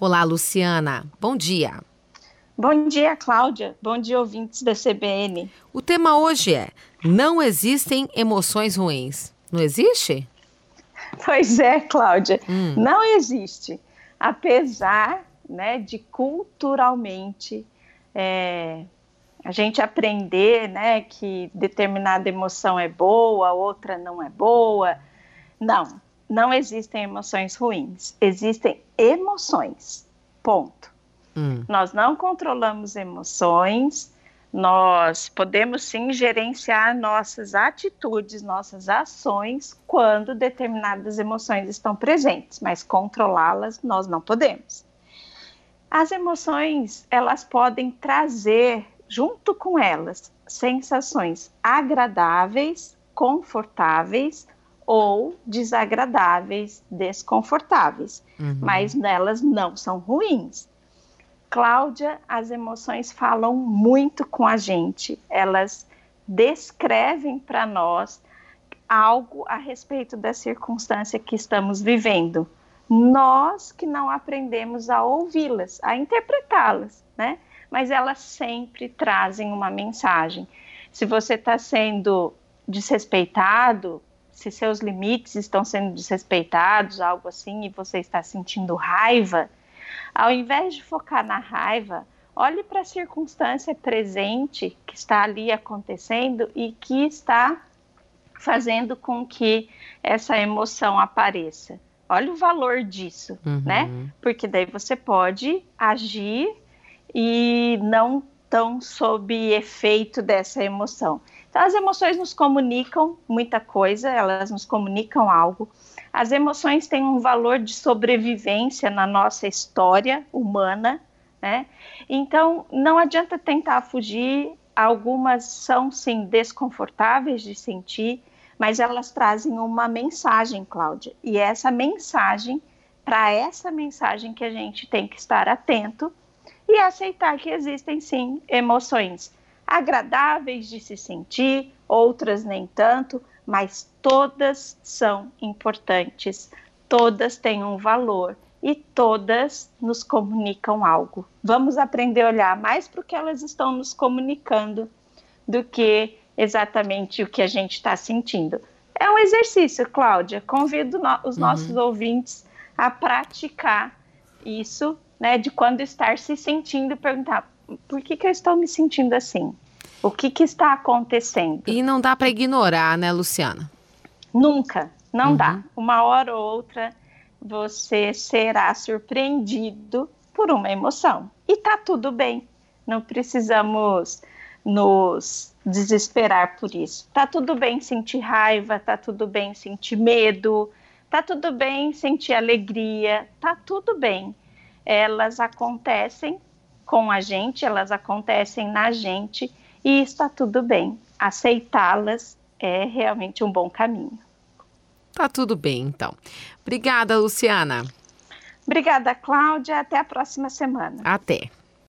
Olá, Luciana. Bom dia. Bom dia, Cláudia. Bom dia, ouvintes da CBN. O tema hoje é: não existem emoções ruins. Não existe? Pois é, Cláudia. Hum. Não existe. Apesar né, de culturalmente é, a gente aprender né, que determinada emoção é boa, outra não é boa. Não, não existem emoções ruins. Existem emoções. Ponto. Hum. Nós não controlamos emoções, nós podemos sim gerenciar nossas atitudes, nossas ações quando determinadas emoções estão presentes, mas controlá-las nós não podemos. As emoções, elas podem trazer junto com elas sensações agradáveis, confortáveis ou desagradáveis, desconfortáveis, uhum. mas elas não são ruins. Cláudia, as emoções falam muito com a gente, elas descrevem para nós algo a respeito da circunstância que estamos vivendo. Nós que não aprendemos a ouvi-las, a interpretá-las, né? Mas elas sempre trazem uma mensagem. Se você está sendo desrespeitado, se seus limites estão sendo desrespeitados, algo assim, e você está sentindo raiva, ao invés de focar na raiva, olhe para a circunstância presente que está ali acontecendo e que está fazendo com que essa emoção apareça. Olha o valor disso, uhum. né? Porque daí você pode agir e não tão sob efeito dessa emoção. Então, as emoções nos comunicam muita coisa, elas nos comunicam algo. As emoções têm um valor de sobrevivência na nossa história humana, né? Então, não adianta tentar fugir. Algumas são, sim, desconfortáveis de sentir, mas elas trazem uma mensagem, Cláudia. E essa mensagem, para essa mensagem que a gente tem que estar atento e aceitar que existem, sim, emoções agradáveis de se sentir, outras nem tanto, mas todas são importantes, todas têm um valor e todas nos comunicam algo. Vamos aprender a olhar mais para o que elas estão nos comunicando do que exatamente o que a gente está sentindo. É um exercício, Cláudia. Convido no os uhum. nossos ouvintes a praticar isso, né? De quando estar se sentindo, perguntar por que, que eu estou me sentindo assim? O que, que está acontecendo? E não dá para ignorar, né, Luciana? Nunca, não uhum. dá. Uma hora ou outra você será surpreendido por uma emoção. E tá tudo bem. Não precisamos nos desesperar por isso. Tá tudo bem sentir raiva, tá tudo bem sentir medo, tá tudo bem sentir alegria, tá tudo bem. Elas acontecem com a gente, elas acontecem na gente e está tudo bem. Aceitá-las é realmente um bom caminho. Tá tudo bem, então. Obrigada, Luciana. Obrigada, Cláudia. Até a próxima semana. Até.